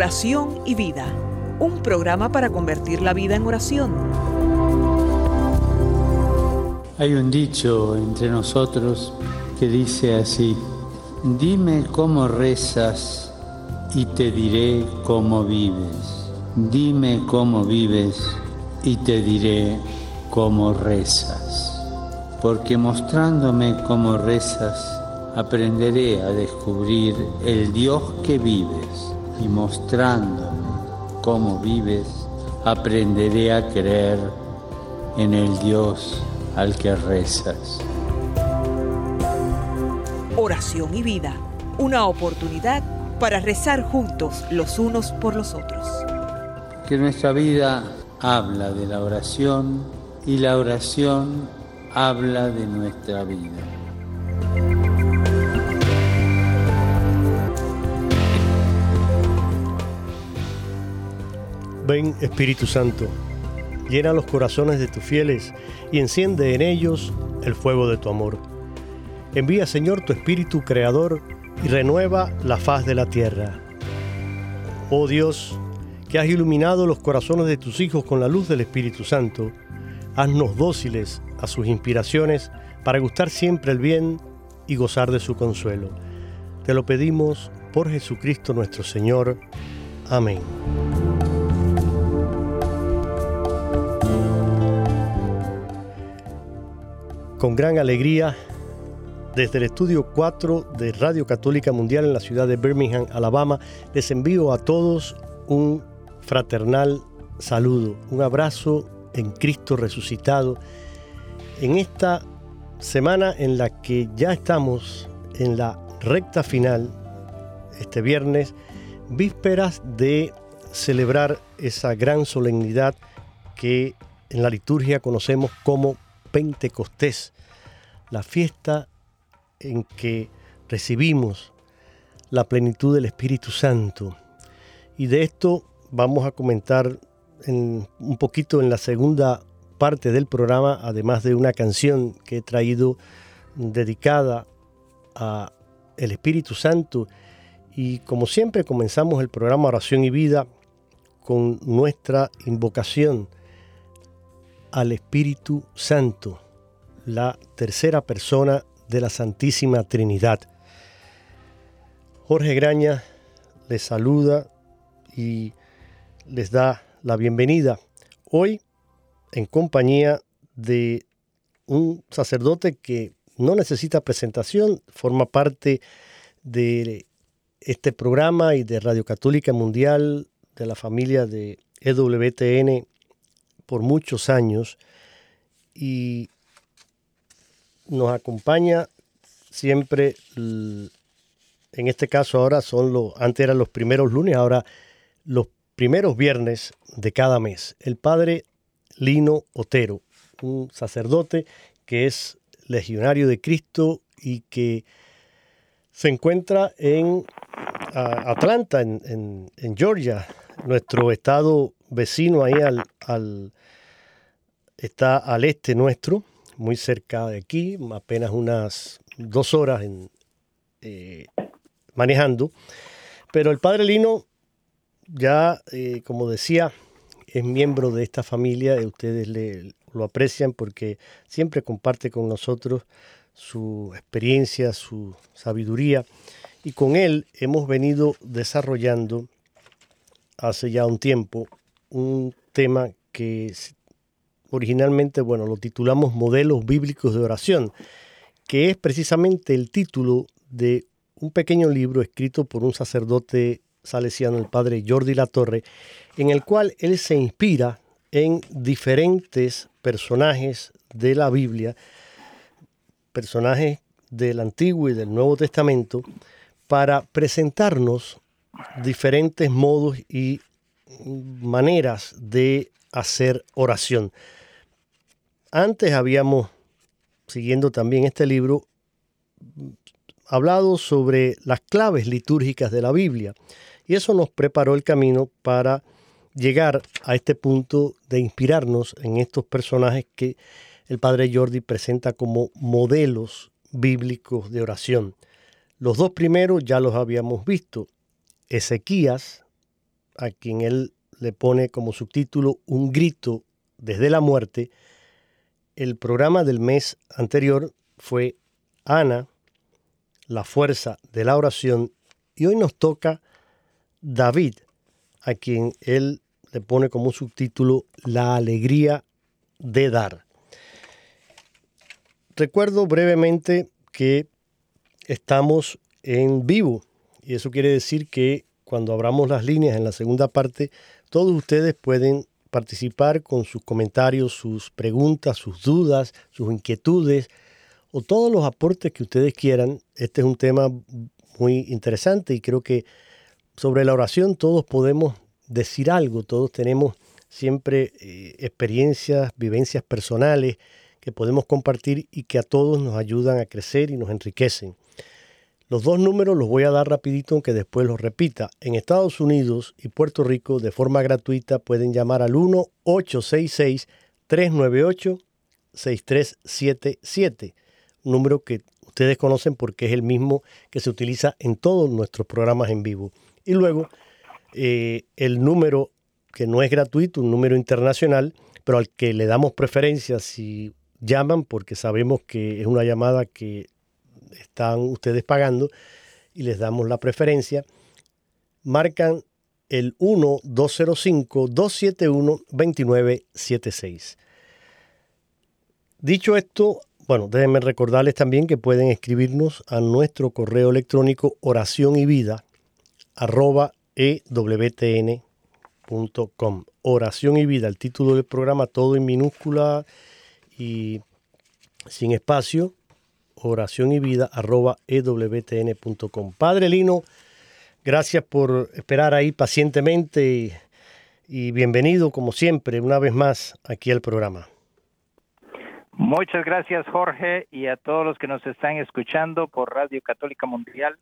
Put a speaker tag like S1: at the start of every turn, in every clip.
S1: Oración y Vida, un programa para convertir la vida en oración.
S2: Hay un dicho entre nosotros que dice así, dime cómo rezas y te diré cómo vives. Dime cómo vives y te diré cómo rezas. Porque mostrándome cómo rezas, aprenderé a descubrir el Dios que vives y mostrándome cómo vives, aprenderé a creer en el Dios al que rezas.
S1: Oración y vida, una oportunidad para rezar juntos los unos por los otros.
S2: Que nuestra vida habla de la oración y la oración habla de nuestra vida.
S3: Ven Espíritu Santo, llena los corazones de tus fieles y enciende en ellos el fuego de tu amor. Envía Señor tu Espíritu Creador y renueva la faz de la tierra. Oh Dios, que has iluminado los corazones de tus hijos con la luz del Espíritu Santo, haznos dóciles a sus inspiraciones para gustar siempre el bien y gozar de su consuelo. Te lo pedimos por Jesucristo nuestro Señor. Amén. Con gran alegría desde el estudio 4 de Radio Católica Mundial en la ciudad de Birmingham, Alabama, les envío a todos un fraternal saludo, un abrazo en Cristo resucitado, en esta semana en la que ya estamos en la recta final, este viernes, vísperas de celebrar esa gran solemnidad que en la liturgia conocemos como Pentecostés, la fiesta en que recibimos la plenitud del Espíritu Santo. Y de esto vamos a comentar un poquito en la segunda parte del programa, además de una canción que he traído dedicada a el Espíritu Santo. Y como siempre comenzamos el programa Oración y Vida con nuestra invocación al Espíritu Santo, la tercera persona de la Santísima Trinidad. Jorge Graña les saluda y les da la bienvenida hoy en compañía de un sacerdote que no necesita presentación, forma parte de este programa y de Radio Católica Mundial, de la familia de EWTN por muchos años y nos acompaña siempre, en este caso ahora son los, antes eran los primeros lunes, ahora los primeros viernes de cada mes. El padre Lino Otero, un sacerdote que es legionario de Cristo y que se encuentra en Atlanta, en, en Georgia, nuestro estado vecino ahí al, está al este nuestro, muy cerca de aquí, apenas unas dos horas en, eh, manejando. Pero el padre Lino ya, eh, como decía, es miembro de esta familia y ustedes lo aprecian porque siempre comparte con nosotros su experiencia, su sabiduría. Y con él hemos venido desarrollando hace ya un tiempo un tema que originalmente, bueno, lo titulamos Modelos Bíblicos de Oración, que es precisamente el título de un pequeño libro escrito por un sacerdote salesiano, el padre Jordi Latorre, en el cual él se inspira en diferentes personajes de la Biblia, personajes del Antiguo y del Nuevo Testamento, para presentarnos diferentes modos y maneras de hacer oración. Antes habíamos, siguiendo también este libro, hablado sobre las claves litúrgicas de la Biblia y eso nos preparó el camino para llegar a este punto de inspirarnos en estos personajes que el padre Jordi presenta como modelos bíblicos de oración. Los dos primeros ya los habíamos visto, Ezequías a quien él le pone como subtítulo Un grito desde la muerte. El programa del mes anterior fue Ana, la fuerza de la oración, y hoy nos toca David, a quien él le pone como subtítulo La alegría de dar. Recuerdo brevemente que estamos en vivo y eso quiere decir que cuando abramos las líneas en la segunda parte, todos ustedes pueden participar con sus comentarios, sus preguntas, sus dudas, sus inquietudes o todos los aportes que ustedes quieran. Este es un tema muy interesante y creo que sobre la oración todos podemos decir algo, todos tenemos siempre eh, experiencias, vivencias personales que podemos compartir y que a todos nos ayudan a crecer y nos enriquecen. Los dos números los voy a dar rapidito aunque después los repita. En Estados Unidos y Puerto Rico de forma gratuita pueden llamar al 1-866-398-6377, un número que ustedes conocen porque es el mismo que se utiliza en todos nuestros programas en vivo. Y luego eh, el número que no es gratuito, un número internacional, pero al que le damos preferencia si llaman porque sabemos que es una llamada que están ustedes pagando y les damos la preferencia, marcan el 1-205-271-2976. Dicho esto, bueno, déjenme recordarles también que pueden escribirnos a nuestro correo electrónico oración y vida. Oración y vida, el título del programa, todo en minúscula y sin espacio oración y vida arroba ewtn.com. Padre Lino, gracias por esperar ahí pacientemente y, bienvenido como siempre una vez más aquí al programa.
S4: Muchas gracias Jorge y a todos los que nos están escuchando por Radio Católica Mundial.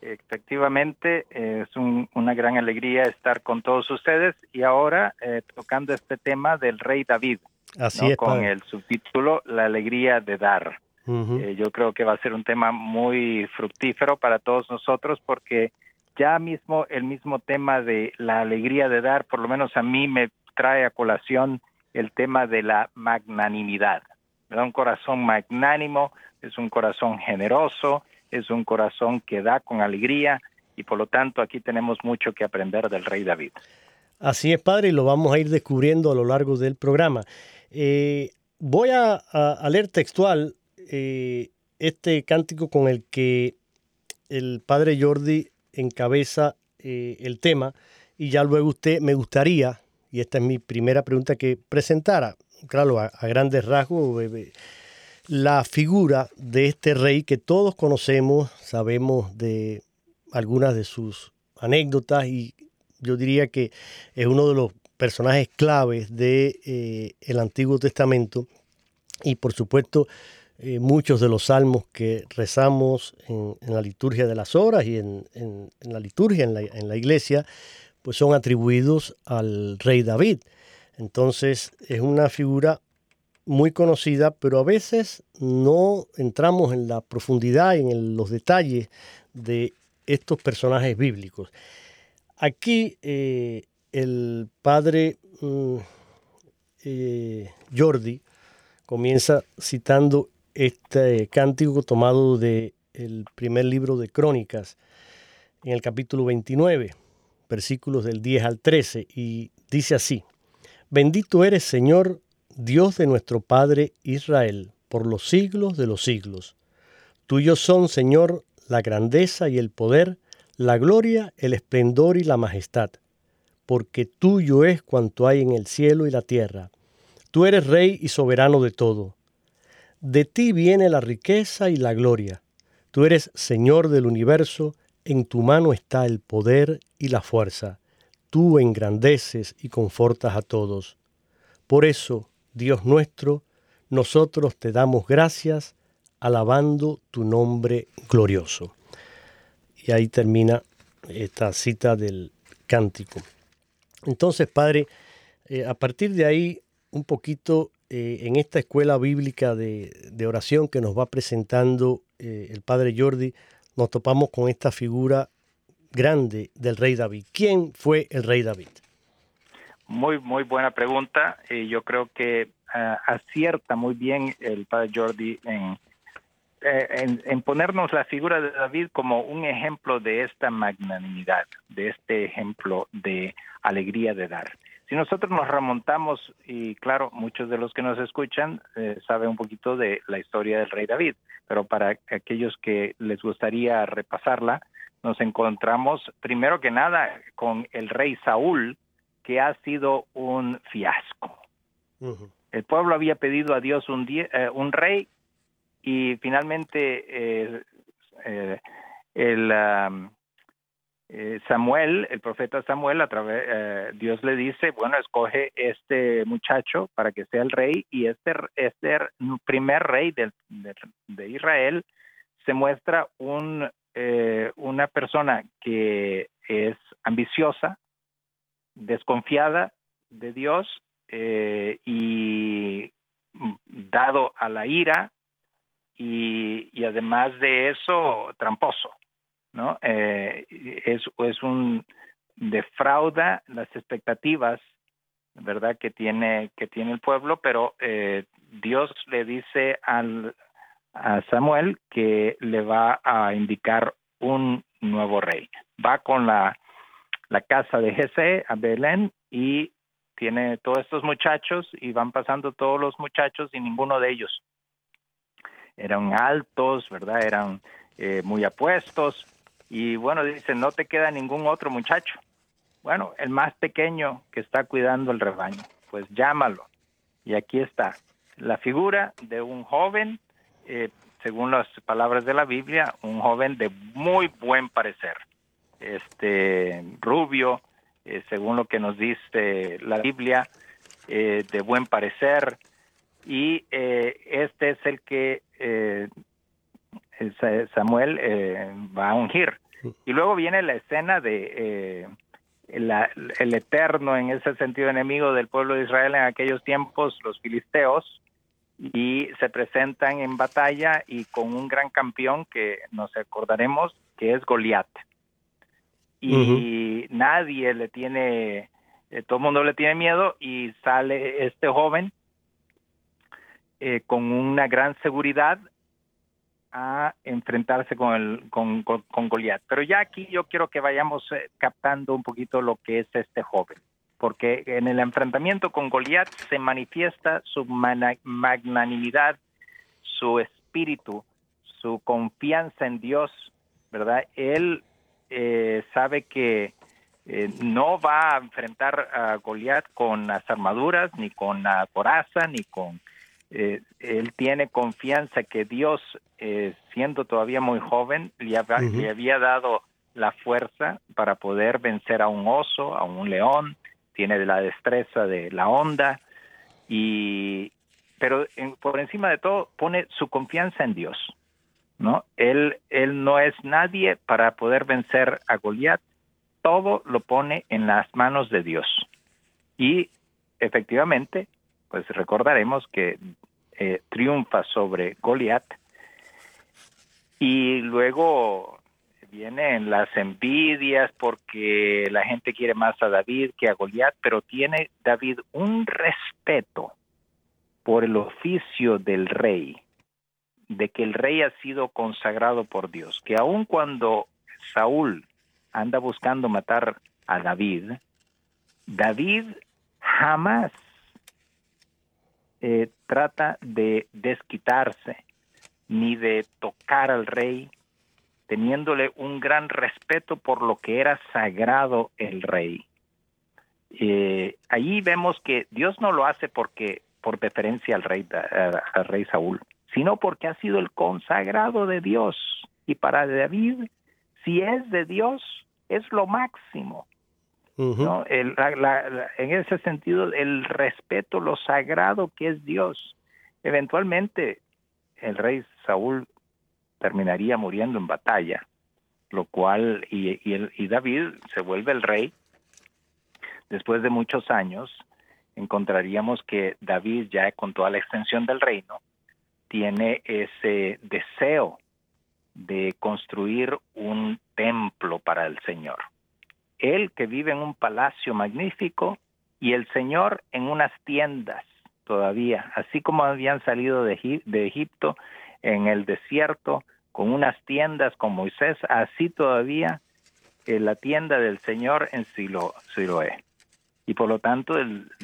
S4: Efectivamente, es una gran alegría estar con todos ustedes y ahora eh, tocando este tema del rey David, Así es, con el subtítulo La alegría de dar. Eh, yo creo que va a ser un tema muy fructífero para todos nosotros porque ya mismo el mismo tema de la alegría de dar, por lo menos a mí me trae a colación el tema de la magnanimidad. da Un corazón magnánimo es un corazón generoso, es un corazón que da con alegría y por lo tanto aquí tenemos mucho que aprender del rey David.
S3: Así es, padre, y lo vamos a ir descubriendo a lo largo del programa. Eh, voy a, a, leer textual eh, este cántico con el que el padre Jordi encabeza eh, el tema y ya luego usted me gustaría, y esta es mi primera pregunta, que presentara, claro, a, grandes rasgos, eh, la figura de este rey que todos conocemos, sabemos de algunas de sus anécdotas y yo diría que es uno de los personajes claves del de, Antiguo Testamento. Y por supuesto eh, muchos de los salmos que rezamos en, la liturgia de las horas y en, la liturgia en la, iglesia, pues son atribuidos al rey David. Entonces es una figura muy conocida, pero a veces no entramos en la profundidad y en los detalles de estos personajes bíblicos. Aquí eh, el padre mm, eh, Jordi comienza citando este cántico tomado del el primer libro de Crónicas, en el capítulo 29, versículos del 10 al 13, y dice así, Bendito eres Señor, Dios de nuestro Padre Israel, por los siglos de los siglos. Tuyos son, Señor, la grandeza y el poder, la gloria, el esplendor y la majestad, porque tuyo es cuanto hay en el cielo y la tierra. Tú eres Rey y soberano de todo. De ti viene la riqueza y la gloria. Tú eres Señor del universo, en tu mano está el poder y la fuerza. Tú engrandeces y confortas a todos. Por eso, Dios nuestro, nosotros te damos gracias, alabando tu nombre glorioso. Y ahí termina esta cita del cántico. Entonces, Padre, eh, a partir de ahí, un poquito eh, en esta escuela bíblica de, oración que nos va presentando eh, el padre Jordi, nos topamos con esta figura grande del rey David. ¿Quién fue el rey David?
S4: Muy, muy buena pregunta. y yo creo que ah, acierta muy bien el padre Jordi en, eh, en, ponernos la figura de David como un ejemplo de esta magnanimidad, de este ejemplo de alegría de dar. Si nosotros nos remontamos, y claro, muchos de los que nos escuchan eh, saben un poquito de la historia del rey David, pero para aquellos que les gustaría repasarla, nos encontramos primero que nada con el rey Saúl, que ha sido un fiasco. El pueblo había pedido a Dios un, eh, un rey y finalmente eh, eh, el eh, Samuel, el profeta Samuel, a través Dios le dice, bueno, escoge este muchacho para que sea el rey y este este primer rey de, de, Israel se muestra un una persona que es ambiciosa, desconfiada de Dios y dado a la ira y, además de eso, tramposo, ¿no? Eh, es, es un defrauda las expectativas, ¿verdad? Que tiene, que tiene el pueblo, pero eh, Dios le dice al, a Samuel que le va a indicar un nuevo rey. Va con la, la casa de Jesse a Belén y tiene todos estos muchachos y van pasando todos los muchachos y ninguno de ellos eran altos, ¿verdad? Eran eh, muy apuestos. Y bueno, dice, no te queda ningún otro muchacho. Bueno, el más pequeño que está cuidando el rebaño, pues llámalo. Y aquí está, la figura de un joven, eh, según las palabras de la Biblia, un joven de muy buen parecer. Este, rubio, eh, según lo que nos dice la Biblia, de buen parecer, y eh, este es el que eh, Samuel eh, va a ungir. Y luego viene la escena de el eterno, en ese sentido, enemigo del pueblo de Israel en aquellos tiempos, los filisteos, y se presentan en batalla y con un gran campeón que nos acordaremos que es Goliat. Y nadie le tiene, todo el mundo le tiene miedo y sale este joven eh, con una gran seguridad a enfrentarse con, el, con, con, Goliat. Pero ya aquí yo quiero que vayamos eh, captando un poquito lo que es este joven, porque en el enfrentamiento con Goliat se manifiesta su magnanimidad, su espíritu, su confianza en Dios, ¿verdad? Él eh, sabe que no va a enfrentar a Goliat con las armaduras, ni con la coraza, ni con eh, él tiene confianza que Dios, eh, siendo todavía muy joven, le, había dado la fuerza para poder vencer a un oso, a un león, tiene la destreza de la onda, y, pero por encima de todo pone su confianza en Dios. ¿no? Él, él no es nadie para poder vencer a Goliat, todo lo pone en las manos de Dios. Y efectivamente, pues recordaremos que eh, triunfa sobre Goliat. Y luego vienen las envidias porque la gente quiere más a David que a Goliat, pero tiene David un respeto por el oficio del rey, de que el rey ha sido consagrado por Dios, que aun cuando Saúl anda buscando matar a David, David jamás eh, trata de desquitarse ni de tocar al rey, teniéndole un gran respeto por lo que era sagrado el rey. Eh, allí vemos que Dios no lo hace porque por deferencia al rey, al rey Saúl, sino porque ha sido el consagrado de Dios. Y para David, si es de Dios, es lo máximo. ¿No? en ese sentido, el respeto, lo sagrado que es Dios. Eventualmente, el rey Saúl terminaría muriendo en batalla, lo cual, y, y David se vuelve el rey. Después de muchos años, encontraríamos que David, ya con toda la extensión del reino, tiene ese deseo de construir un templo para el Señor. Él que vive en un palacio magnífico y el Señor en unas tiendas todavía, así como habían salido de, Egipto en el desierto con unas tiendas con Moisés, así todavía en la tienda del Señor en Silo, Siloé. Y por lo tanto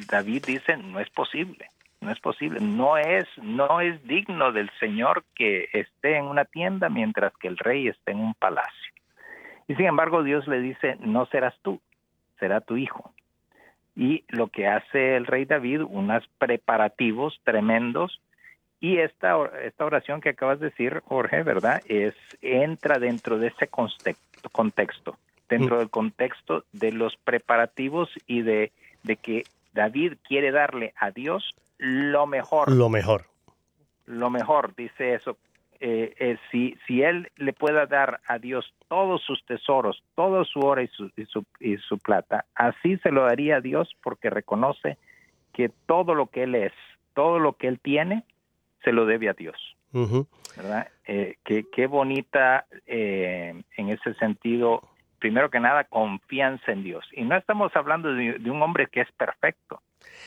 S4: David dice, no es posible, no es posible, no es, no es digno del Señor que esté en una tienda mientras que el rey esté en un palacio. Y sin embargo Dios le dice, no serás tú, será tu hijo. Y lo que hace el rey David, unos preparativos tremendos, y esta, esta oración que acabas de decir, Jorge, ¿verdad? Es, entra dentro de ese contexto, dentro del contexto de los preparativos y de, de que David quiere darle a Dios lo mejor.
S3: Lo mejor.
S4: Lo mejor, dice eso. Eh, eh, si, si él le pueda dar a Dios todos sus tesoros, toda su oro y su, y su, y su plata, así se lo daría a Dios porque reconoce que todo lo que él es, todo lo que él tiene, se lo debe a Dios. ¿verdad? Eh, qué, bonita en ese sentido primero que nada, confianza en Dios. Y no estamos hablando de, un hombre que es perfecto.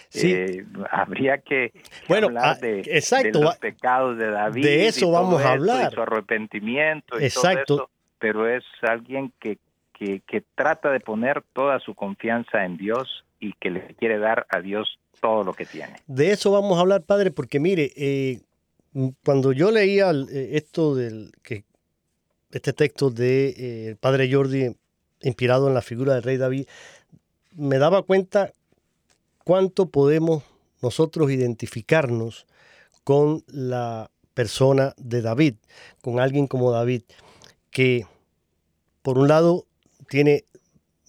S4: Sí. Eh, habría que,
S3: bueno,
S4: hablar
S3: ah,
S4: de,
S3: exacto,
S4: los pecados de David.
S3: De eso vamos a hablar.
S4: Y su arrepentimiento. exacto. todo eso, pero es alguien que, que, que trata de poner toda su confianza en Dios y que le quiere dar a Dios todo lo que tiene.
S3: De eso vamos a hablar, padre, porque mire, eh, cuando yo leía eh, esto del que este texto de eh, padre Jordi, inspirado en la figura del rey David, me daba cuenta cuánto podemos nosotros identificarnos con la persona de David, con alguien como David, que por un lado tiene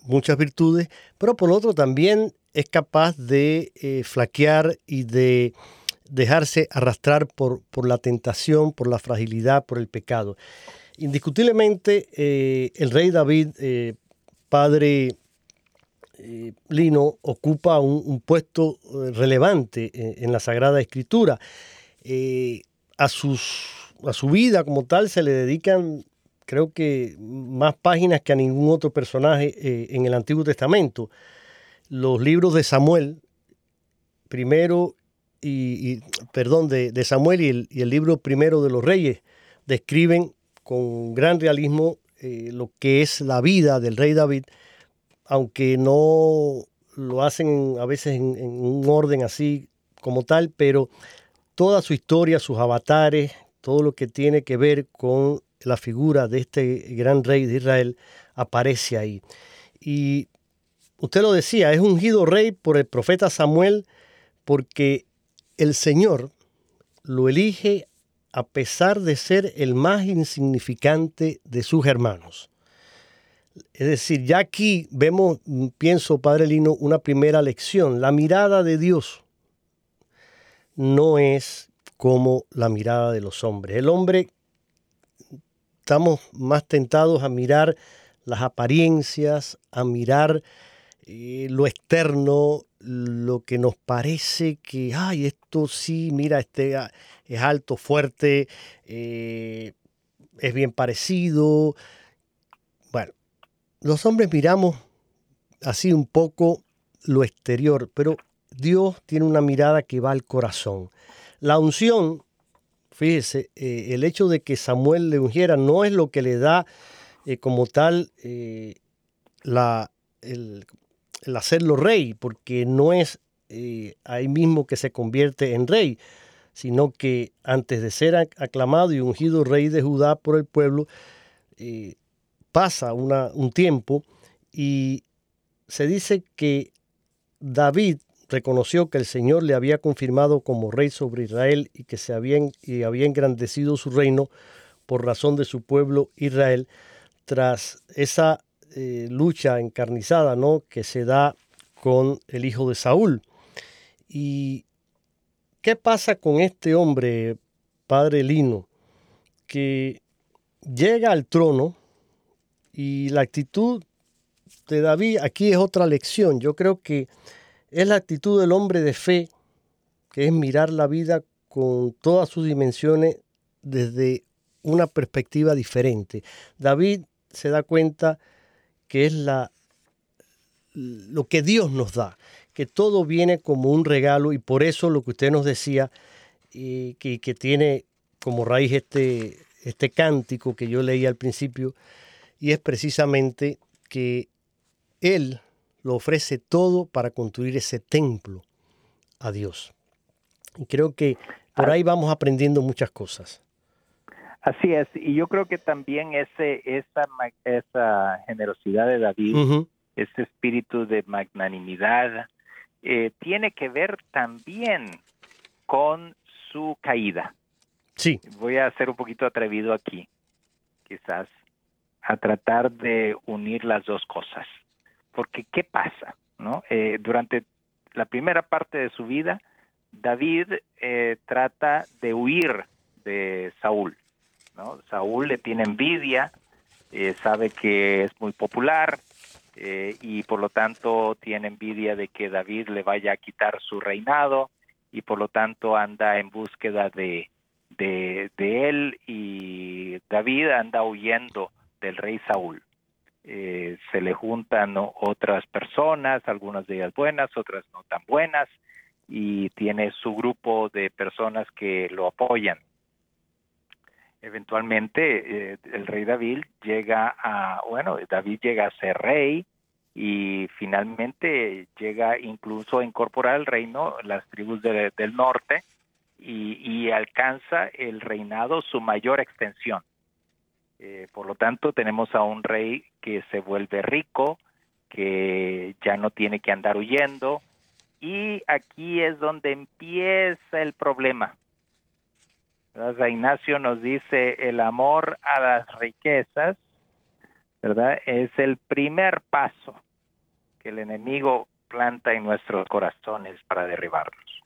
S3: muchas virtudes, pero por otro también es capaz de eh, flaquear y de dejarse arrastrar por, la tentación, por la fragilidad, por el pecado. Indiscutiblemente, eh, el rey David, eh, padre eh, Lino, ocupa un, puesto relevante en, la Sagrada Escritura. a, su vida como tal se le dedican, creo que, más páginas que a ningún otro personaje en el Antiguo Testamento. Los libros de Samuel, primero y, perdón, de, Samuel y el, libro primero de los reyes describen con gran realismo eh, lo que es la vida del rey David, aunque no lo hacen a veces en, un orden así como tal, pero toda su historia, sus avatares, todo lo que tiene que ver con la figura de este gran rey de Israel aparece ahí. Y usted lo decía, es ungido rey por el profeta Samuel porque el Señor lo elige a pesar de ser el más insignificante de sus hermanos. Es decir, ya aquí vemos, pienso, Padre Lino, una primera lección. La mirada de Dios no es como la mirada de los hombres. El hombre, estamos más tentados a mirar las apariencias, a mirar eh, lo externo, lo que nos parece que, ay, esto sí, mira, este ah, es alto, fuerte, eh, es bien parecido. Los hombres miramos así un poco lo exterior, pero Dios tiene una mirada que va al corazón. La unción, fíjese, eh, el hecho de que Samuel le ungiera no es lo que le da eh, como tal la, el, hacerlo rey, porque no es eh, ahí mismo que se convierte en rey, sino que antes de ser aclamado y ungido rey de Judá por el pueblo, eh, pasa un tiempo y se dice que David reconoció que el Señor le había confirmado como rey sobre Israel y que se había, y había engrandecido su reino por razón de su pueblo Israel. Tras esa eh, lucha encarnizada ¿no? que se da con el hijo de Saúl. ¿Y qué pasa con este hombre, padre Lino, que llega al trono y la actitud de David aquí es otra lección. Yo creo que es la actitud del hombre de fe, que es mirar la vida con todas sus dimensiones desde una perspectiva diferente. David se da cuenta que es la, lo que Dios nos da, que todo viene como un regalo y por eso lo que usted nos decía, que, que tiene como raíz este, este cántico que yo leí al principio, y es precisamente que Él lo ofrece todo para construir ese templo a Dios. Y creo que por ahí vamos aprendiendo muchas cosas.
S4: Así es, y yo creo que también ese, esa, esa generosidad de David, ese espíritu de magnanimidad, eh, tiene que ver también con su caída.
S3: Sí.
S4: Voy a ser un poquito atrevido aquí, quizás, a tratar de unir las dos cosas. Porque, ¿qué pasa? ¿no? Eh, durante la primera parte de su vida, David eh, trata de huir de Saúl. Saúl le tiene envidia, eh, sabe que es muy popular y por lo tanto tiene envidia de que David le vaya a quitar su reinado y por lo tanto anda en búsqueda de, de él y David anda huyendo del rey Saúl. Eh, se le juntan otras personas, algunas de ellas buenas, otras no tan buenas, y tiene su grupo de personas que lo apoyan. Eventualmente eh, el rey David llega a, bueno, David llega a ser rey y finalmente llega incluso a incorporar al reino las tribus del norte y, y alcanza el reinado su mayor extensión. Eh, por lo tanto, tenemos a un rey que se vuelve rico, que ya no tiene que andar huyendo, y aquí es donde empieza el problema. ¿verdad? Ignacio nos dice el amor a las riquezas, ¿verdad? Es el primer paso que el enemigo planta en nuestros corazones para derribarnos.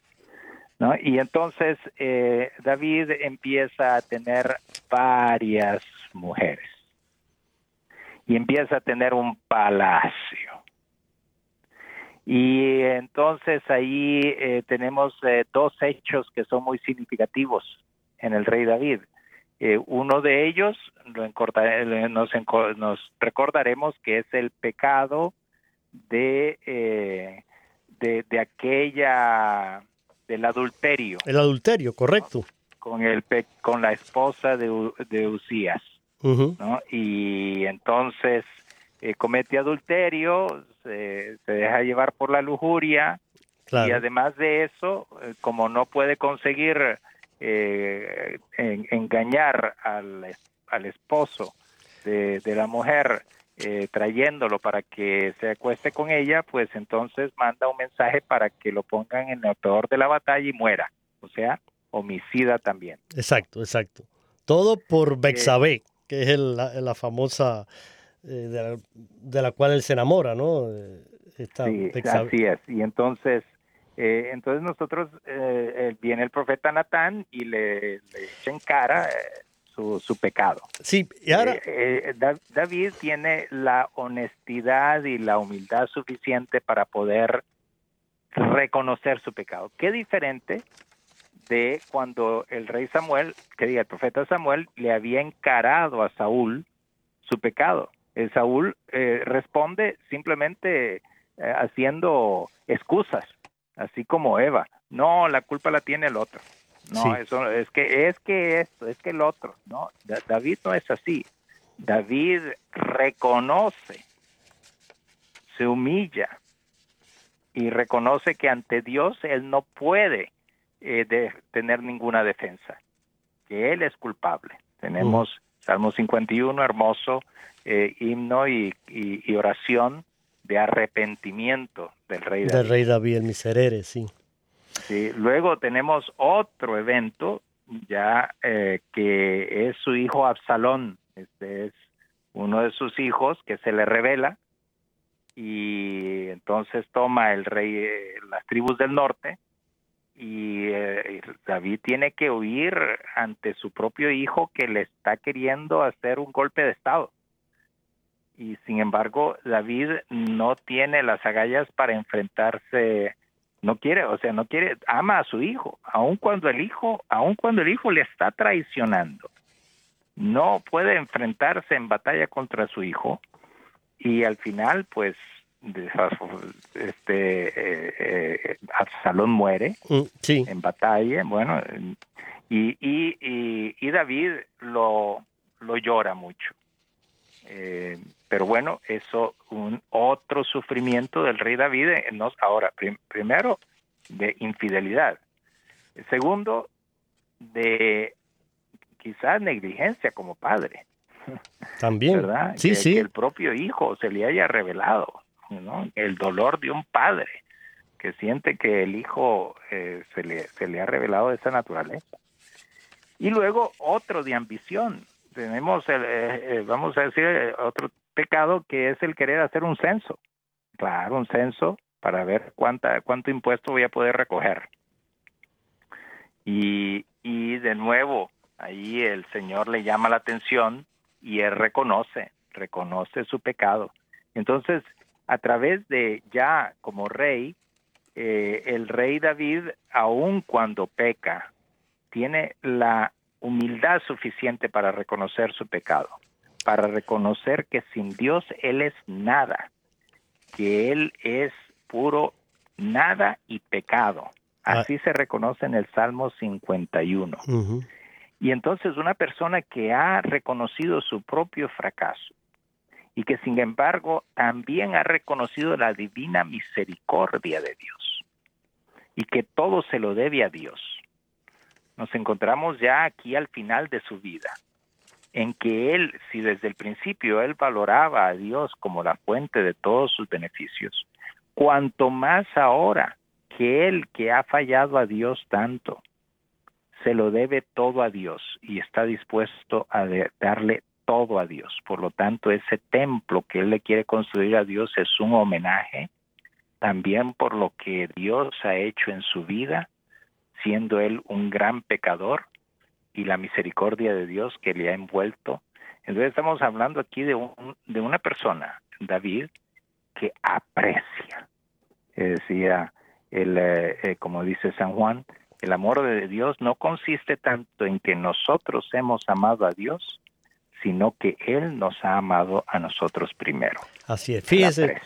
S4: ¿no? Y entonces eh, David empieza a tener varias mujeres y empieza a tener un palacio. Y entonces ahí eh, tenemos eh, dos hechos que son muy significativos en el rey David. uno de ellos lo nos, nos, recordaremos que es el pecado de, de, de aquella del adulterio.
S3: El adulterio, correcto.
S4: Con, el, con la esposa de, de Usías. ¿No? Y entonces eh, comete adulterio, se, deja llevar por la lujuria y además de eso, eh, como no puede conseguir eh, engañar al, al esposo de, de la mujer, eh, trayéndolo para que se acueste con ella, pues entonces manda un mensaje para que lo pongan en el peor de la batalla y muera. O sea, homicida también.
S3: Exacto, exacto. Todo por Bexabé, que es la, famosa eh, de, la, cual él se enamora, ¿no?
S4: Eh, sí, así es. Y entonces, entonces nosotros, viene el profeta Natán y le, le echa en cara su, pecado.
S3: Sí, y ahora...
S4: Eh, eh, David tiene la honestidad y la humildad suficiente para poder reconocer su pecado. Qué diferente de cuando el rey Samuel, que diga el profeta Samuel, le había encarado a Saúl su pecado. El Saúl eh, responde simplemente haciendo excusas, así como Eva. No, la culpa la tiene el otro. No, eso es que es que esto, es que el otro, no, David no es así. David reconoce, se humilla y reconoce que ante Dios él no puede eh, tener ninguna defensa, que él es culpable. Tenemos mm. Salmo 51, hermoso eh, himno y, oración de arrepentimiento del rey
S3: David. Del rey David, el miserere, sí.
S4: Sí, luego tenemos otro evento ya eh, que es su hijo Absalón. Este es uno de sus hijos que se le revela y entonces toma el rey eh, las tribus del norte y eh, David tiene que huir ante su propio hijo que le está queriendo hacer un golpe de estado. Y sin embargo, David no tiene las agallas para enfrentarse no quiere, o sea, no quiere, ama a su hijo, aun cuando el hijo, aun cuando el hijo le está traicionando. no puede enfrentarse en batalla contra su hijo y al final pues este eh, eh, Absalón muere
S3: mm, sí.
S4: en batalla bueno y, y, y, David lo, lo llora mucho. Eh, pero bueno eso un otro sufrimiento del rey David nos ahora primero de infidelidad. Segundo de quizás negligencia como padre.
S3: También.
S4: Verdad
S3: sí
S4: que,
S3: sí.
S4: que el propio hijo se le haya revelado el dolor de un padre que siente que el hijo eh, se, le, ha revelado de esa naturaleza. Y luego otro de ambición. Tenemos, el, eh, eh, vamos a decir, otro pecado que es el querer hacer un censo. Claro, un censo para ver cuánta, cuánto impuesto voy a poder recoger. Y, y de nuevo, ahí el Señor le llama la atención y él reconoce, reconoce su pecado. Entonces, a través de ya como rey, eh, el rey David, aun cuando peca, tiene la humildad suficiente para reconocer su pecado, para reconocer que sin Dios Él es nada, que Él es puro nada y pecado.
S3: Ah.
S4: Así se reconoce en el Salmo 51.
S3: Ujú.
S4: Y entonces una persona que ha reconocido su propio fracaso y que sin embargo también ha reconocido la divina misericordia de Dios y que todo se lo debe a Dios. Nos encontramos ya aquí al final de su vida, en que él, si desde el principio él valoraba a Dios como la fuente de todos sus beneficios, cuanto más ahora que él que ha fallado a Dios tanto, se lo debe todo a Dios y está dispuesto a darle todo a Dios. Por lo tanto, ese templo que él le quiere construir a Dios es un homenaje también por lo que Dios ha hecho en su vida, siendo él un gran pecador y la misericordia de Dios que le ha envuelto. Entonces estamos hablando aquí de, un, de una persona, David, que aprecia. Eh, decía, el, eh, eh, como dice San Juan, el amor de Dios no consiste tanto en que nosotros hemos amado a Dios, sino que Él nos ha amado a nosotros primero.
S3: Así es. Fíjese,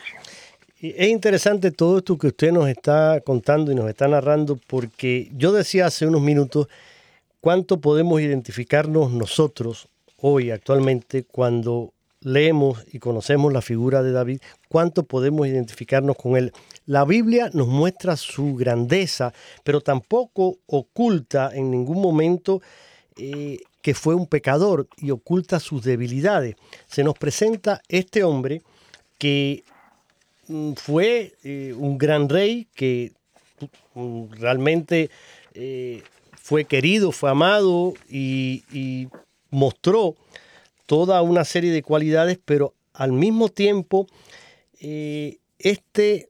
S3: es interesante todo esto que usted nos está contando y nos está narrando, porque yo decía hace unos minutos cuánto podemos identificarnos nosotros hoy actualmente cuando leemos y conocemos la figura de David, cuánto podemos identificarnos con él. La Biblia nos muestra su grandeza, pero tampoco oculta en ningún momento eh, que fue un pecador y oculta sus debilidades. Se nos presenta este hombre que mm, fue eh, un gran rey, que mm, realmente eh, fue querido, fue amado y, mostró toda una serie de cualidades, pero al mismo tiempo eh, este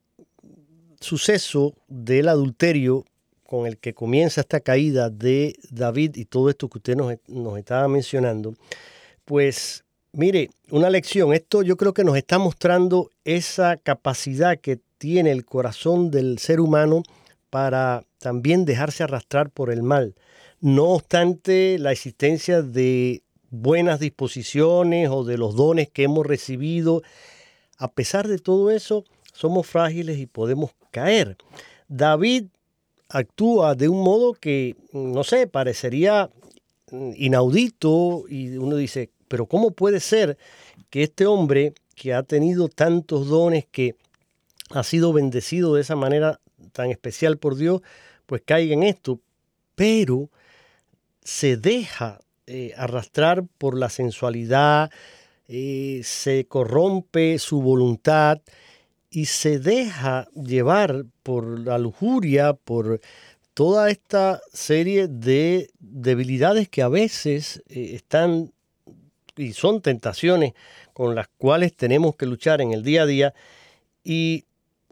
S3: suceso del adulterio con el que comienza esta caída de David y todo esto que usted nos, nos estaba mencionando, pues mire, una lección, esto yo creo que nos está mostrando esa capacidad que tiene el corazón del ser humano para también dejarse arrastrar por el mal. No obstante la existencia de buenas disposiciones o de los dones que hemos recibido, a pesar de todo eso, somos frágiles y podemos caer. David actúa de un modo que, no sé, parecería inaudito y uno dice, pero ¿cómo puede ser que este hombre que ha tenido tantos dones, que ha sido bendecido de esa manera tan especial por Dios, pues caiga en esto? Pero se deja eh, arrastrar por la sensualidad, eh, se corrompe su voluntad y se deja llevar por la lujuria, por toda esta serie de debilidades que a veces eh, están y son tentaciones con las cuales tenemos que luchar en el día a día. Y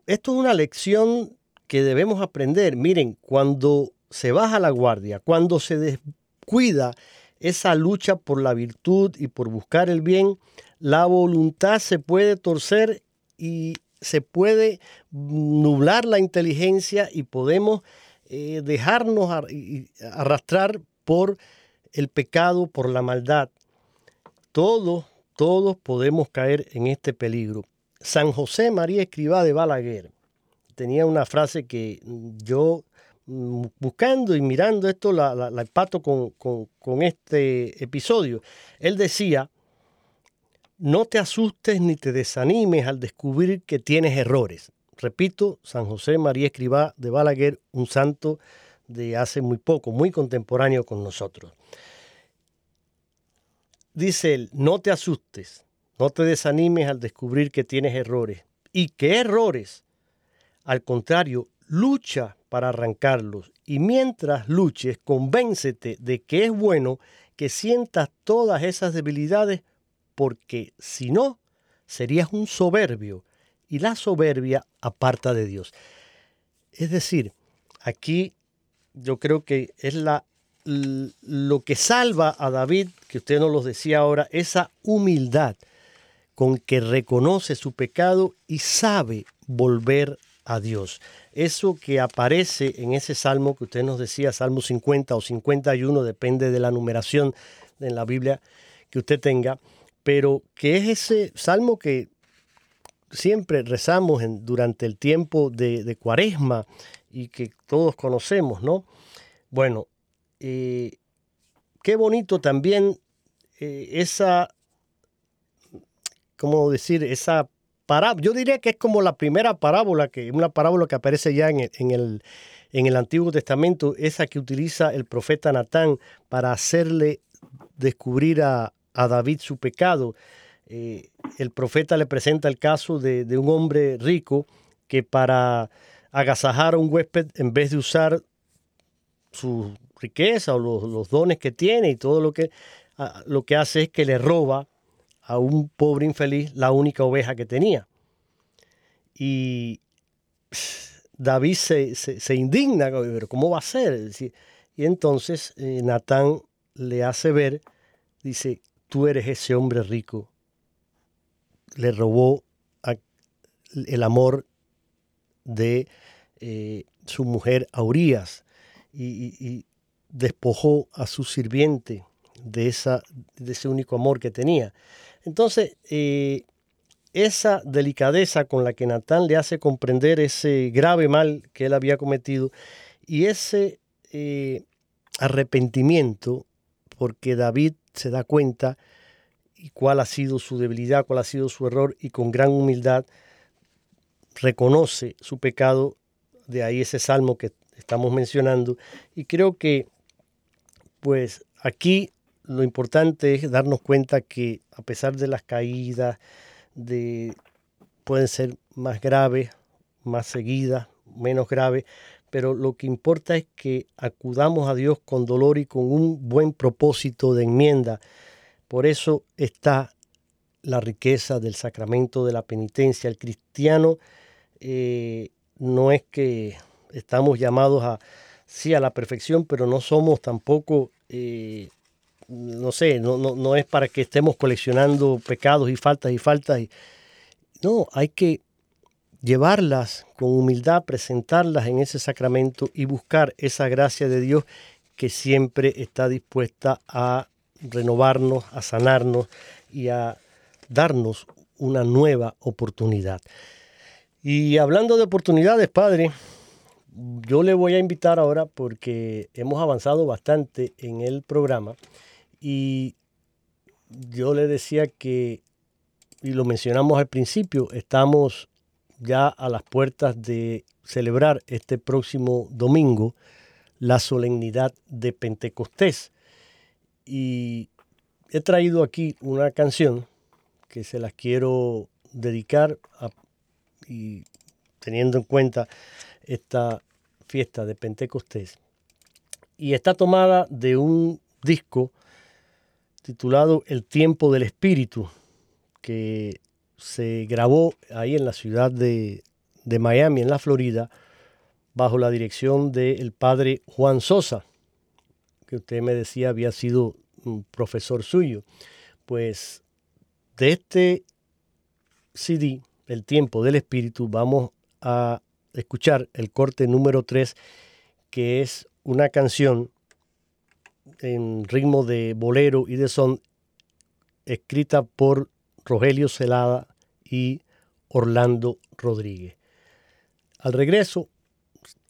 S3: esto es una lección que debemos aprender. Miren, cuando se baja la guardia, cuando se descuida esa lucha por la virtud y por buscar el bien, la voluntad se puede torcer y se puede nublar la inteligencia y podemos eh, dejarnos arrastrar por el pecado, por la maldad. todos, todos podemos caer en este peligro. San José María Escribá de Balaguer tenía una frase que yo mm, buscando y mirando esto la, la, pato con, con este episodio. Él decía, no te asustes ni te desanimes al descubrir que tienes errores. Repito, San José María Escribá de Balaguer, un santo de hace muy poco, muy contemporáneo con nosotros. Dice él, no te asustes, no te desanimes al descubrir que tienes errores. ¿Y qué errores? Al contrario, lucha para arrancarlos. Y mientras luches, convéncete de que es bueno que sientas todas esas debilidades, porque si no, serías un soberbio. Y la soberbia aparta de Dios. Es decir, aquí yo creo que es la lo que salva a David, que usted nos lo decía ahora, esa humildad con que reconoce su pecado y sabe volver a Dios. Eso que aparece en ese salmo que usted nos decía, Salmo 50 o 51, depende de la numeración en la Biblia que usted tenga, pero que es ese salmo que siempre rezamos durante el tiempo de, cuaresma y que todos conocemos, ¿no? Bueno, eh, qué bonito también eh, esa, ¿cómo decir? Esa parábola. Yo diría que es como la primera parábola, que una parábola que aparece ya en el, en el, en el Antiguo Testamento, esa que utiliza el profeta Natán para hacerle descubrir a, a David su pecado. Eh, el profeta le presenta el caso de, un hombre rico que para agasajar a un huésped, en vez de usar su riqueza o los, dones que tiene y todo lo que, lo que hace es que le roba a un pobre infeliz la única oveja que tenía. Y David se, indigna, pero ¿cómo va a ser? Y entonces eh, Natán le hace ver, dice, tú eres ese hombre rico. Le robó el amor de eh, su mujer Aurías y, despojó a su sirviente de ese único amor que tenía. Entonces, eh, esa delicadeza con la que Natán le hace comprender ese grave mal que él había cometido y ese eh, arrepentimiento, porque David se da cuenta y cuál ha sido su debilidad, cuál ha sido su error y con gran humildad reconoce su pecado, de ahí ese salmo que estamos mencionando, y creo que pues aquí lo importante es darnos cuenta que a pesar de las caídas, de, pueden ser más graves, más seguidas, menos graves, pero lo que importa es que acudamos a Dios con dolor y con un buen propósito de enmienda. Por eso está la riqueza del sacramento de la penitencia. El cristiano eh, no es que estamos llamados a, sí, a la perfección, pero no somos tampoco, eh, no sé, no, no, es para que estemos coleccionando pecados y faltas y faltas. Y, no, hay que llevarlas con humildad, presentarlas en ese sacramento y buscar esa gracia de Dios que siempre está dispuesta a renovarnos, a sanarnos y a darnos una nueva oportunidad. Y hablando de oportunidades, Padre, yo le voy a invitar ahora porque hemos avanzado bastante en el programa y yo le decía que, y lo mencionamos al principio, estamos ya a las puertas de celebrar este próximo domingo la solemnidad de Pentecostés. Y he traído aquí una canción que se las quiero dedicar y teniendo en cuenta esta fiesta de Pentecostés y está tomada de un disco titulado El tiempo del espíritu que se grabó ahí en la ciudad de, Miami, en la Florida, bajo la dirección del padre Juan Sosa, que usted me decía había sido un profesor suyo. Pues de este CD, El tiempo del espíritu, vamos a escuchar el corte número 3, que es una canción en ritmo de bolero y de son escrita por Rogelio Celada y Orlando Rodríguez. Al regreso,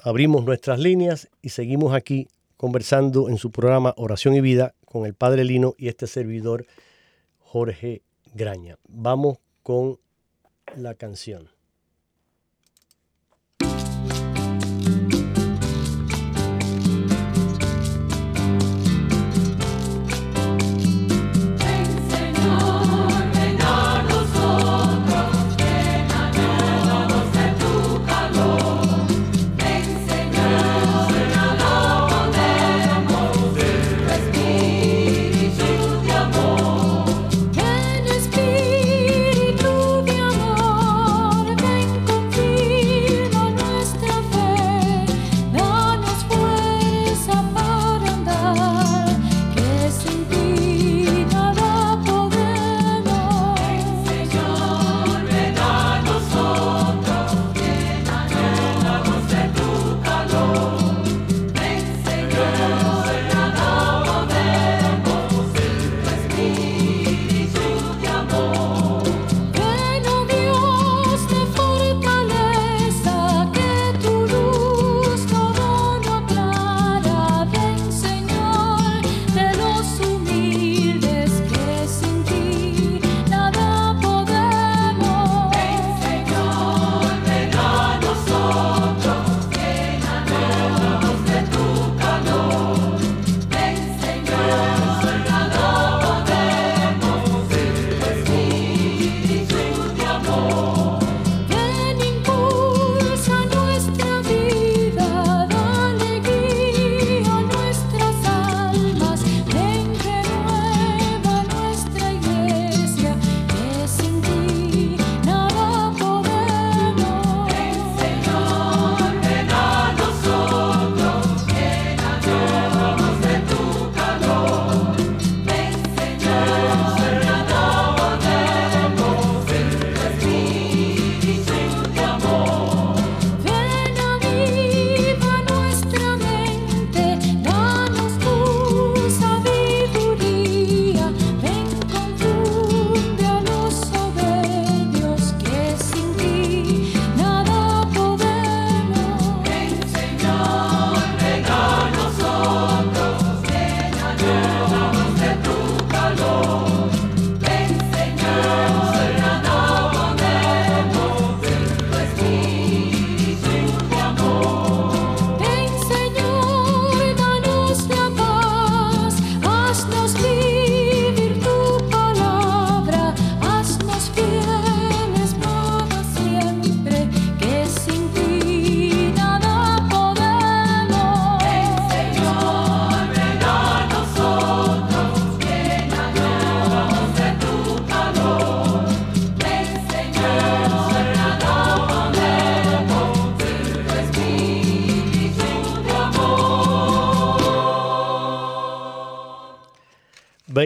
S3: abrimos nuestras líneas y seguimos aquí conversando en su programa Oración y Vida con el Padre Lino y este servidor Jorge Graña. Vamos con la canción.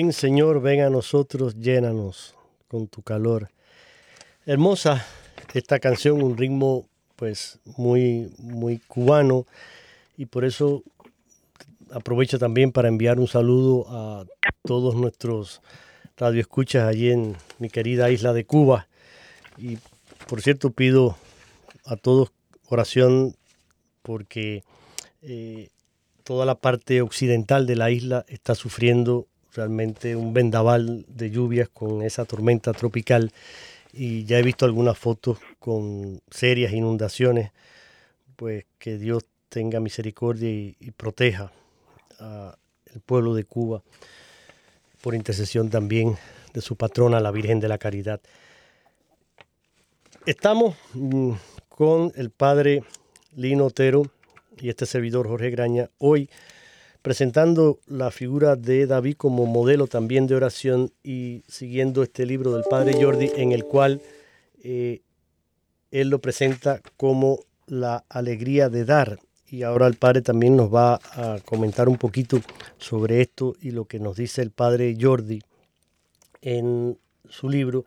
S3: Ven Señor, ven a nosotros, llénanos con tu calor. Hermosa esta canción, un ritmo pues muy, muy cubano y por eso aprovecho también para enviar un saludo a todos nuestros radioescuchas allí en mi querida isla de Cuba. Y por cierto pido a todos oración porque eh, toda la parte occidental de la isla está sufriendo realmente un vendaval de lluvias con esa tormenta tropical y ya he visto algunas fotos con serias inundaciones, pues que Dios tenga misericordia y, proteja al pueblo de Cuba por intercesión también de su patrona, la Virgen de la Caridad. Estamos mm, con el padre Lino Otero y este servidor Jorge Graña hoy presentando la figura de David como modelo también de oración y siguiendo este libro del padre Jordi en el cual eh, él lo presenta como la alegría de dar. Y ahora el padre también nos va a comentar un poquito sobre esto y lo que nos dice el padre Jordi en su libro.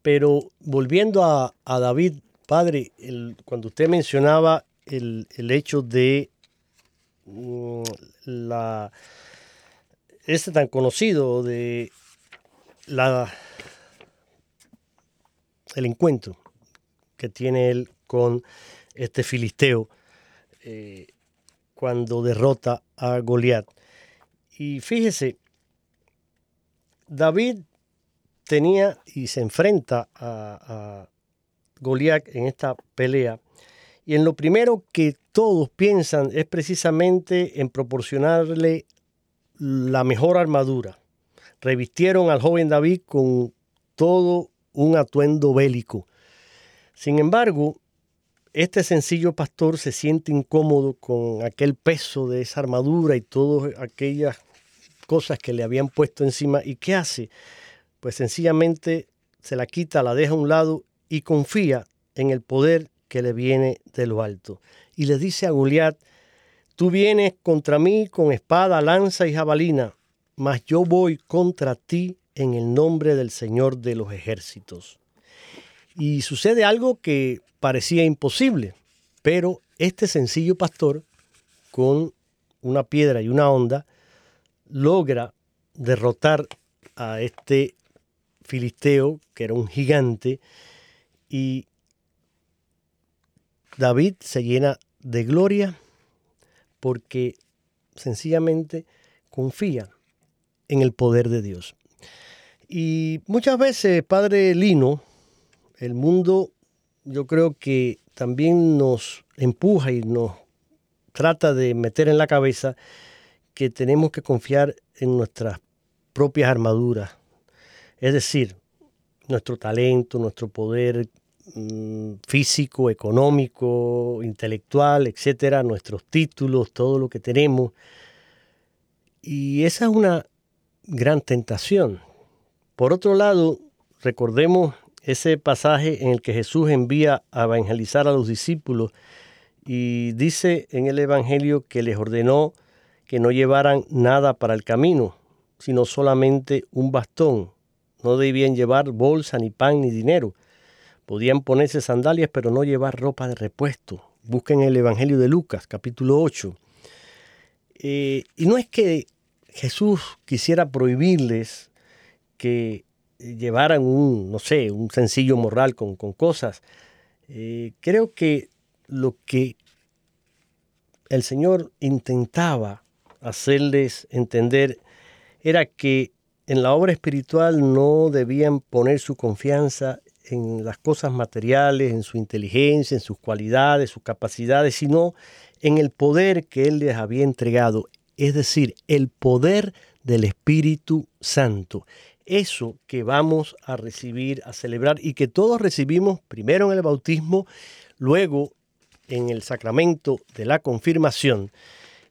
S3: Pero volviendo a, David, padre, cuando usted mencionaba el, el hecho de la, este tan conocido de la, el encuentro que tiene él con este filisteo eh, cuando derrota a Goliat. Y fíjese, David tenía y se enfrenta a, a Goliat en esta pelea. Y en lo primero que todos piensan es precisamente en proporcionarle la mejor armadura. Revistieron al joven David con todo un atuendo bélico. Sin embargo, este sencillo pastor se siente incómodo con aquel peso de esa armadura y todas aquellas cosas que le habían puesto encima. ¿Y qué hace? Pues sencillamente se la quita, la deja a un lado y confía en el poder que le viene de lo alto. Y le dice a Goliat, tú vienes contra mí con espada, lanza y jabalina, mas yo voy contra ti en el nombre del Señor de los ejércitos. Y sucede algo que parecía imposible, pero este sencillo pastor, con una piedra y una onda, logra derrotar a este filisteo, que era un gigante, y David se llena de gloria porque sencillamente confía en el poder de Dios. Y muchas veces, Padre Lino, el mundo yo creo que también nos empuja y nos trata de meter en la cabeza que tenemos que confiar en nuestras propias armaduras. Es decir, nuestro talento, nuestro poder físico, económico, intelectual, etcétera, nuestros títulos, todo lo que tenemos. Y esa es una gran tentación. Por otro lado, recordemos ese pasaje en el que Jesús envía a evangelizar a los discípulos y dice en el Evangelio que les ordenó que no llevaran nada para el camino, sino solamente un bastón. No debían llevar bolsa, ni pan, ni dinero. Podían ponerse sandalias, pero no llevar ropa de repuesto. Busquen el Evangelio de Lucas, capítulo 8. Eh, y no es que Jesús quisiera prohibirles que llevaran un, no sé, un sencillo morral con, cosas. Eh, creo que lo que el Señor intentaba hacerles entender era que en la obra espiritual no debían poner su confianza en las cosas materiales, en su inteligencia, en sus cualidades, sus capacidades, sino en el poder que Él les había entregado, es decir, el poder del Espíritu Santo eso que vamos a recibir, a celebrar y que todos recibimos primero en el bautismo, luego en el sacramento de la confirmación.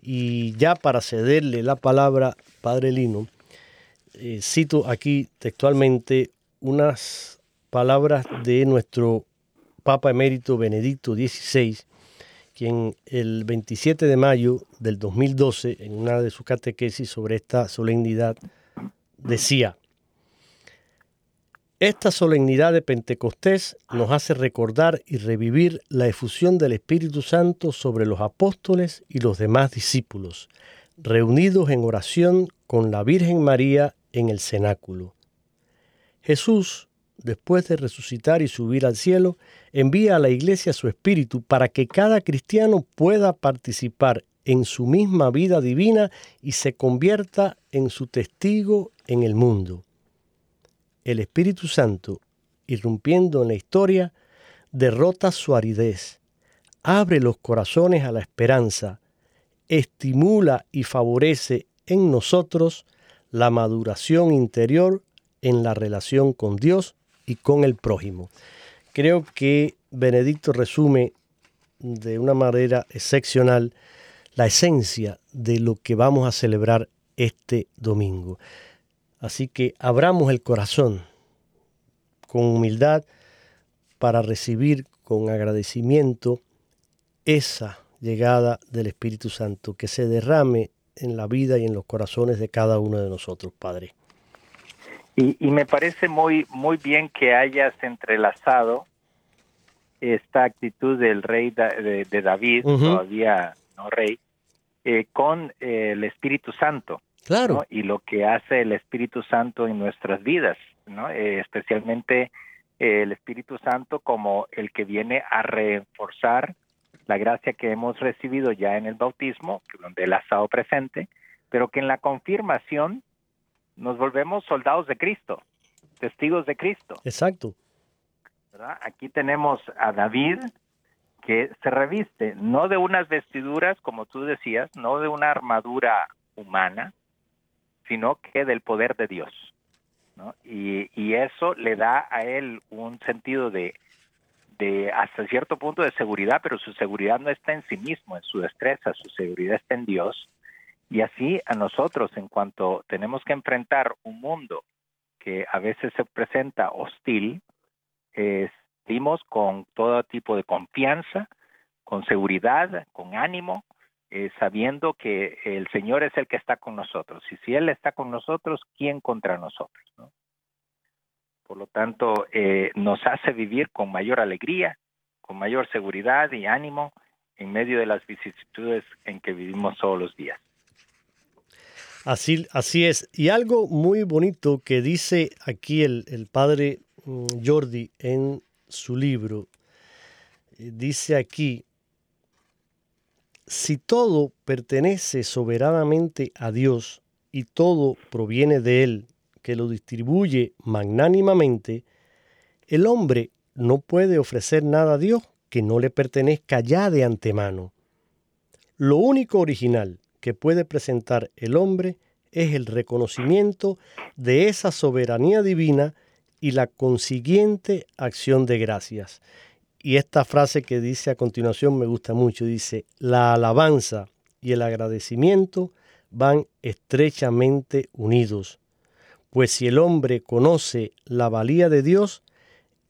S3: Y ya para cederle la palabra, Padre Lino, eh, cito aquí textualmente unas palabras de nuestro Papa Emérito Benedicto XVI, quien el 27 de mayo del 2012, en una de sus catequesis sobre esta solemnidad, decía, esta solemnidad de Pentecostés nos hace recordar y revivir la efusión del Espíritu Santo sobre los apóstoles y los demás discípulos, reunidos en oración con la Virgen María en el cenáculo. Jesús, después de resucitar y subir al cielo, envía a la iglesia su Espíritu para que cada cristiano pueda participar en su misma vida divina y se convierta en su testigo en el mundo. El Espíritu Santo, irrumpiendo en la historia, derrota su aridez, abre los corazones a la esperanza, estimula y favorece en nosotros la maduración interior en la relación con Dios y con el prójimo. Creo que Benedicto resume de una manera excepcional la esencia de lo que vamos a celebrar este domingo. Así que abramos el corazón con humildad para recibir con agradecimiento esa llegada del Espíritu Santo que se derrame en la vida y en los corazones de cada uno de nosotros, Padre.
S4: Y, me parece muy, muy bien que hayas entrelazado esta actitud del rey de, David, todavía no rey, eh, con eh, el Espíritu Santo.
S3: Claro.
S4: Y lo que hace el Espíritu Santo en nuestras vidas, ¿no? Eh, especialmente el Espíritu Santo como el que viene a reforzar la gracia que hemos recibido ya en el bautismo, donde Él ha estado presente, pero que en la confirmación nos volvemos soldados de Cristo, testigos de Cristo.
S3: Exacto.
S4: Aquí tenemos a David que se reviste no de unas vestiduras, como tú decías, no de una armadura humana, sino que del poder de Dios. Y, y, eso le da a él un sentido de, de hasta cierto punto de seguridad, pero su seguridad no está en sí mismo, en su destreza, su seguridad está en Dios. Y así a nosotros, en cuanto tenemos que enfrentar un mundo que a veces se presenta hostil, eh, con todo tipo de confianza, con seguridad, con ánimo, eh, sabiendo que el Señor es el que está con nosotros. Y si Él está con nosotros, ¿quién contra nosotros? Por lo tanto, eh, nos hace vivir con mayor alegría, con mayor seguridad y ánimo en medio de las vicisitudes en que vivimos todos los días.
S3: Así, es. Y algo muy bonito que dice aquí el, el padre mm, Jordi en su libro, eh, dice aquí, si todo pertenece soberanamente a Dios y todo proviene de Él, que lo distribuye magnánimamente, el hombre no puede ofrecer nada a Dios que no le pertenezca ya de antemano. Lo único original que puede presentar el hombre es el reconocimiento de esa soberanía divina y la consiguiente acción de gracias. Y esta frase que dice a continuación me gusta mucho. Dice, la alabanza y el agradecimiento van estrechamente unidos. Pues si el hombre conoce la valía de Dios,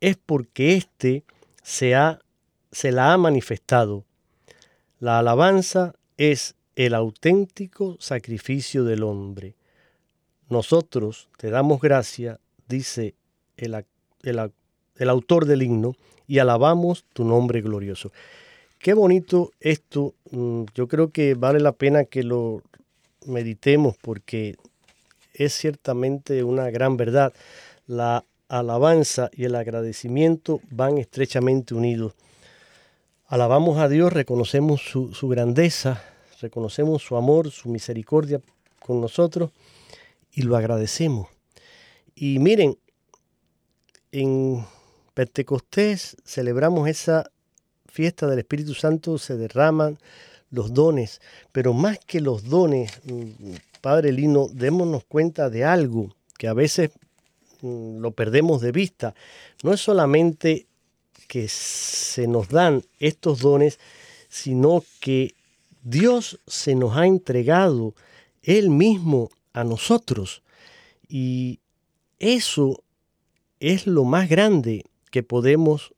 S3: es porque éste se, se la ha manifestado. La alabanza es el auténtico sacrificio del hombre. Nosotros te damos gracia, dice el, autor del himno, y alabamos tu nombre glorioso. Qué bonito esto, mm, yo creo que vale la pena que lo meditemos porque es ciertamente una gran verdad. La alabanza y el agradecimiento van estrechamente unidos. Alabamos a Dios, reconocemos su grandeza, reconocemos su amor, su misericordia con nosotros y lo agradecemos. Y miren, en Pentecostés celebramos esa fiesta del Espíritu Santo, se derraman los dones, pero más que los dones, mm, Padre Lino, démonos cuenta de algo que a veces mm, lo perdemos de vista. No es solamente que se nos dan estos dones, sino que Dios se nos ha entregado Él mismo a nosotros. Y eso es lo más grande que podemos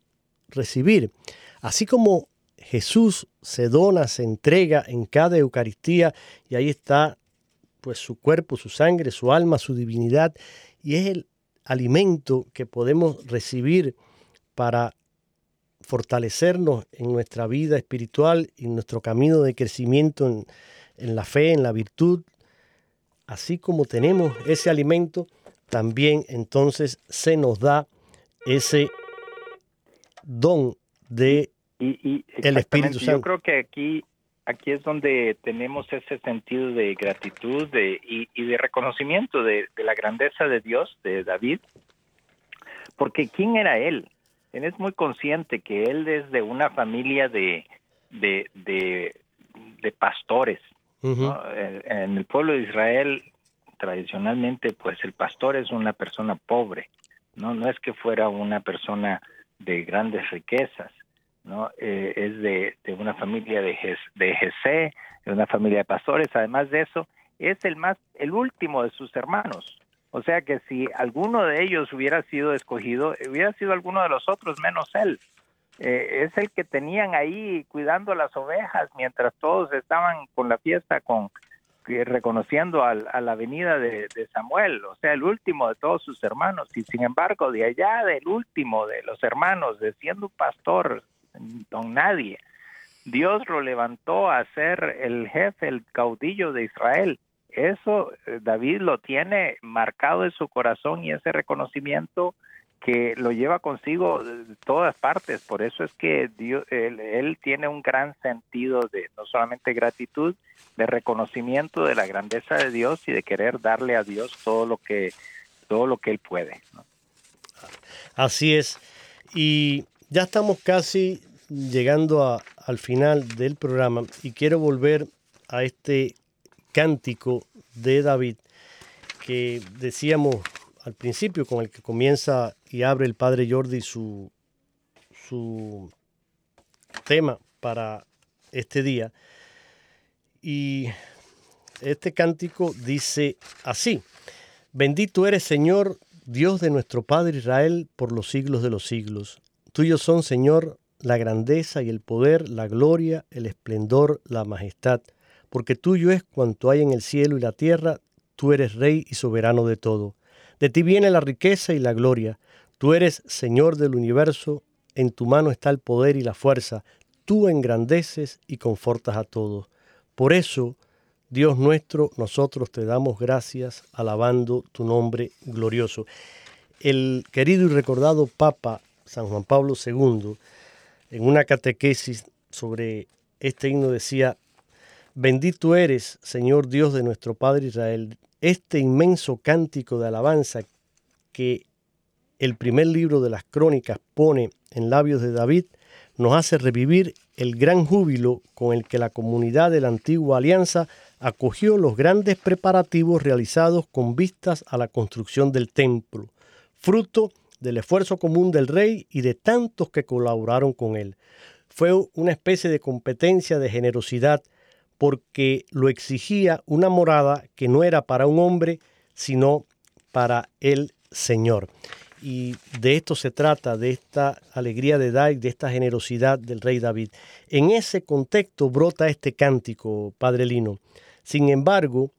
S3: recibir. Así como Jesús se dona, se entrega en cada Eucaristía y ahí está pues su cuerpo, su sangre, su alma, su divinidad y es el alimento que podemos recibir para fortalecernos en nuestra vida espiritual y en nuestro camino de crecimiento en, en la fe, en la virtud. Así como tenemos ese alimento, también entonces se nos da ese don de
S4: y, el Espíritu Santo. Yo creo que aquí aquí es donde tenemos ese sentido de gratitud de, y, de reconocimiento de, la grandeza de Dios, de David, porque ¿quién era él? Él es muy consciente que él es de una familia de, de, de, pastores. En el pueblo de Israel, tradicionalmente, pues el pastor es una persona pobre, no, no es que fuera una persona de grandes riquezas, ¿no? Eh, es de, de, una familia de, de Jesse, de una familia de pastores, además de eso, es el más, el último de sus hermanos. O sea que si alguno de ellos hubiera sido escogido, hubiera sido alguno de los otros menos él. Eh, es el que tenían ahí cuidando las ovejas mientras todos estaban con la fiesta con reconociendo a la venida de, Samuel, o sea, el último de todos sus hermanos, y sin embargo, de allá del último de los hermanos, de siendo pastor, don nadie, Dios lo levantó a ser el jefe, el caudillo de Israel. Eso eh, David lo tiene marcado en su corazón y ese reconocimiento que lo lleva consigo de todas partes. Por eso es que Dios, él, tiene un gran sentido de no solamente gratitud, de reconocimiento de la grandeza de Dios y de querer darle a Dios todo lo que todo lo que él puede.
S3: Así es. Y ya estamos casi llegando al final del programa y quiero volver a este cántico de David que decíamos al principio, con el que comienza y abre el padre Jordi su, su tema para este día. Y este cántico dice así, bendito eres Señor, Dios de nuestro Padre Israel, por los siglos de los siglos. Tuyos son, Señor, la grandeza y el poder, la gloria, el esplendor, la majestad, porque tuyo es cuanto hay en el cielo y la tierra, tú eres Rey y soberano de todo. De ti viene la riqueza y la gloria, tú eres Señor del universo, en tu mano está el poder y la fuerza, tú engrandeces y confortas a todos. Por eso, Dios nuestro, nosotros te damos gracias alabando tu nombre glorioso. El querido y recordado Papa San Juan Pablo II en una catequesis sobre este himno decía, bendito eres, Señor Dios de nuestro Padre Israel, este inmenso cántico de alabanza que el primer libro de las crónicas pone en labios de David, nos hace revivir el gran júbilo con el que la comunidad de la antigua alianza acogió los grandes preparativos realizados con vistas a la construcción del templo, fruto del esfuerzo común del rey y de tantos que colaboraron con él. Fue una especie de competencia de generosidad porque lo exigía una morada que no era para un hombre, sino para el Señor. Y de esto se trata, de esta alegría de David, de esta generosidad del rey David. En ese contexto brota este cántico, Padre Lino. Sin embargo,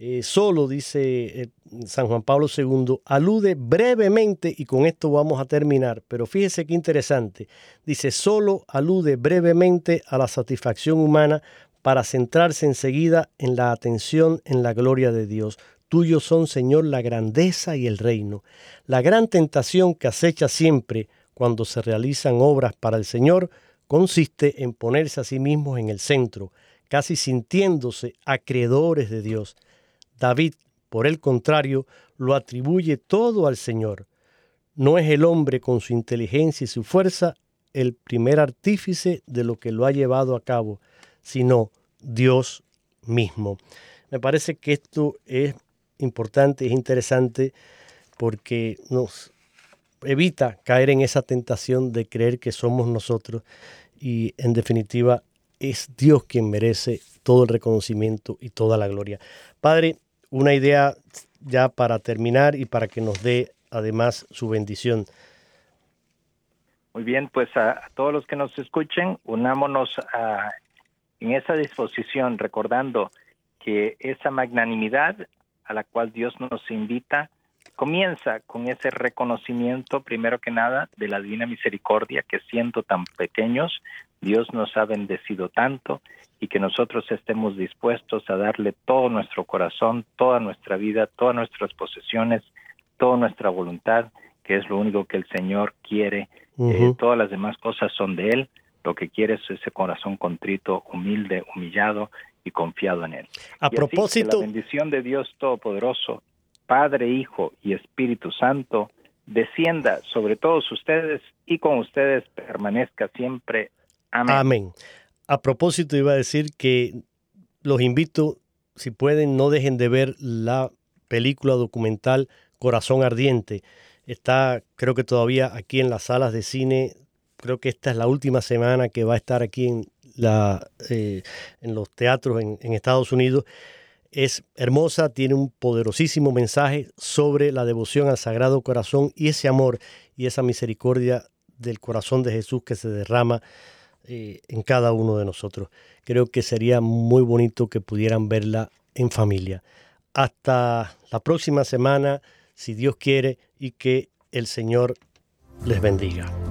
S3: eh, solo, dice eh, San Juan Pablo II, alude brevemente, y con esto vamos a terminar, pero fíjese qué interesante, dice, solo alude brevemente a la satisfacción humana para centrarse enseguida en la atención en la gloria de Dios. Tuyo son, Señor, la grandeza y el reino. La gran tentación que acecha siempre cuando se realizan obras para el Señor consiste en ponerse a sí mismos en el centro, casi sintiéndose acreedores de Dios. David, por el contrario, lo atribuye todo al Señor. No es el hombre con su inteligencia y su fuerza el primer artífice de lo que lo ha llevado a cabo, sino Dios mismo. Me parece que esto es importante, es interesante, porque nos evita caer en esa tentación de creer que somos nosotros y en definitiva es Dios quien merece todo el reconocimiento y toda la gloria. Padre, una idea ya para terminar y para que nos dé además su bendición.
S4: Muy bien, pues a, todos los que nos escuchen, unámonos en esa disposición, recordando que esa magnanimidad a la cual Dios nos invita comienza con ese reconocimiento, primero que nada, de la divina misericordia, que siendo tan pequeños, Dios nos ha bendecido tanto y que nosotros estemos dispuestos a darle todo nuestro corazón, toda nuestra vida, todas nuestras posesiones, toda nuestra voluntad, que es lo único que el Señor quiere. Eh, todas las demás cosas son de Él. Lo que quiere es ese corazón contrito, humilde, humillado y confiado en Él.
S3: A propósito.
S4: la bendición de Dios Todopoderoso, Padre, Hijo y Espíritu Santo, descienda sobre todos ustedes y con ustedes permanezca siempre. Amén.
S3: Amén. A propósito, iba a decir que los invito, si pueden, no dejen de ver la película documental Corazón Ardiente. Está, creo que todavía aquí en las salas de cine. Creo que esta es la última semana que va a estar aquí en, eh, los teatros en, en Estados Unidos. Es hermosa, tiene un poderosísimo mensaje sobre la devoción al Sagrado Corazón y ese amor y esa misericordia del corazón de Jesús que se derrama eh, en cada uno de nosotros. Creo que sería muy bonito que pudieran verla en familia. Hasta la próxima semana, si Dios quiere, y que el Señor les bendiga.